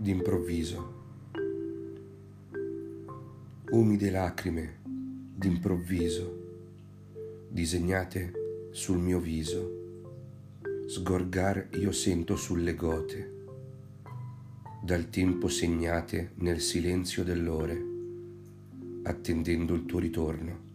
d'improvviso. Umide lacrime d'improvviso, disegnate sul mio viso, sgorgar io sento sulle gote, dal tempo segnate nel silenzio dell'ore, attendendo il tuo ritorno.